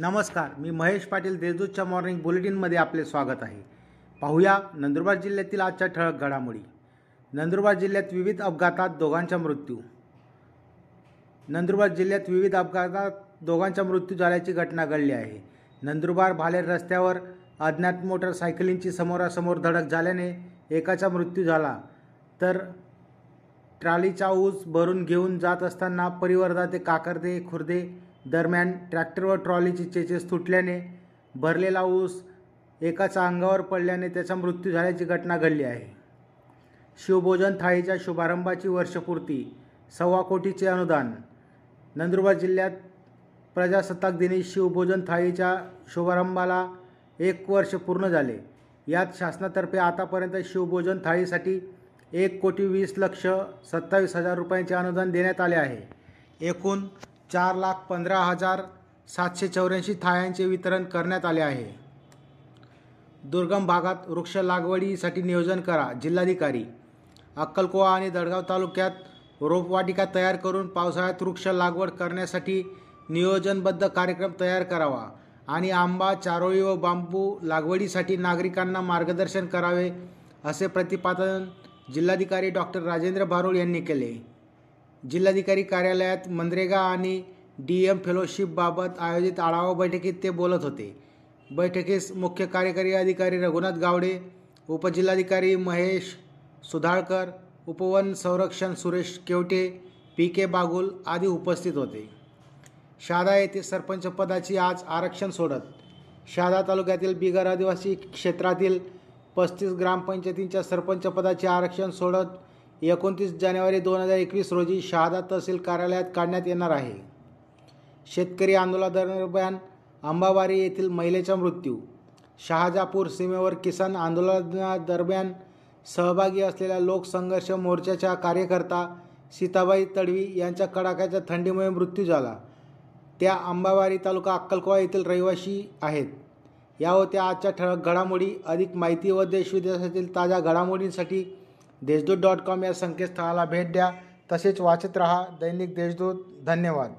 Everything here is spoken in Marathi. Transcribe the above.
नमस्कार मी महेश पाटील देशदूतच्या मॉर्निंग बुलेटिनमध्ये आपले स्वागत आहे. पाहूया नंदुरबार जिल्ह्यातील आजच्या ठळक घडामोडी. नंदुरबार जिल्ह्यात विविध अपघातात दोघांचा मृत्यू. नंदुरबार जिल्ह्यात विविध अपघातात दोघांचा मृत्यू झाल्याची घटना घडली आहे. नंदुरबार भालेर रस्त्यावर अज्ञात मोटरसायकलींची समोरासमोर धडक झाल्याने एकाचा मृत्यू झाला. तर ट्रॉलीचा ऊस भरून घेऊन जात असताना परिवर्धा ते काकर्दे खुर्दे दरम्यान ट्रॅक्टर व ट्रॉलीची चेचेस तुटल्याने भरलेला ऊस एकाचा अंगावर पडल्याने त्याचा मृत्यू झाल्याची घटना घडली आहे. शिवभोजन थाळीच्या शुभारंभाची वर्षपूर्ती सव्वा कोटीचे अनुदान. नंदुरबार जिल्ह्यात प्रजासत्ताक दिनी शिवभोजन थाळीच्या शुभारंभाला एक वर्ष पूर्ण झाले. यात शासनातर्फे आतापर्यंत शिवभोजन थाळीसाठी एक कोटी वीस लक्ष सत्तावीस हजार रुपयांचे अनुदान देण्यात आले आहे. एकूण चार लाख पंधरा हजार सातशे चौऱ्याऐंशी थाळ्यांचे वितरण करण्यात आले आहे. दुर्गम भागात वृक्ष लागवडीसाठी नियोजन करा जिल्हाधिकारी. अक्कलकोवा आणि दडगाव तालुक्यात रोपवाटिका तयार करून पावसाळ्यात वृक्ष लागवड करण्यासाठी नियोजनबद्ध कार्यक्रम तयार करावा आणि आंबा चारोळी व बांबू लागवडीसाठी नागरिकांना मार्गदर्शन करावे असे प्रतिपादन जिल्हाधिकारी डॉक्टर राजेंद्र भारुड यांनी केले. जिल्हाधिकारी कार्यालयात मनरेगा आणि डी एम फेलोशिपबाबत आयोजित आढावा बैठकीत ते बोलत होते. बैठकीस मुख्य कार्यकारी अधिकारी रघुनाथ गावडे उपजिल्हाधिकारी महेश सुधाळकर उपवन संरक्षण सुरेश केवटे पी के बागुल आदी उपस्थित होते. शहादा येथे सरपंच पदाची आज आरक्षण सोडत शहादा तालुक्यातील बिगर आदिवासी क्षेत्रातील पस्तीस ग्रामपंचायतींच्या सरपंच पदाचे आरक्षण सोडत एकोणतीस जानेवारी दोन हजार एकवीस रोजी शहादा तहसील कार्यालयात काढण्यात येणार आहे. शेतकरी आंदोलनादरम्यान अंबाबारी येथील महिलेचा मृत्यू. शहाजापूर सीमेवर किसान आंदोलनादरम्यान सहभागी असलेल्या लोकसंघर्ष मोर्चाच्या कार्यकर्ता सीताबाई तडवी यांच्या कडाक्याच्या थंडीमुळे मृत्यू झाला. त्या अंबाबारी तालुका अक्कलकोवा येथील रहिवासी आहेत. या होत्या आजच्या ठळक घडामोडी. अधिक माहिती व देशविदेशातील ताज्या घडामोडींसाठी देशदूत डॉट कॉम या संकेतस्थळाला भेट द्या. तसेच वाचत रहा दैनिक देशदूत. धन्यवाद.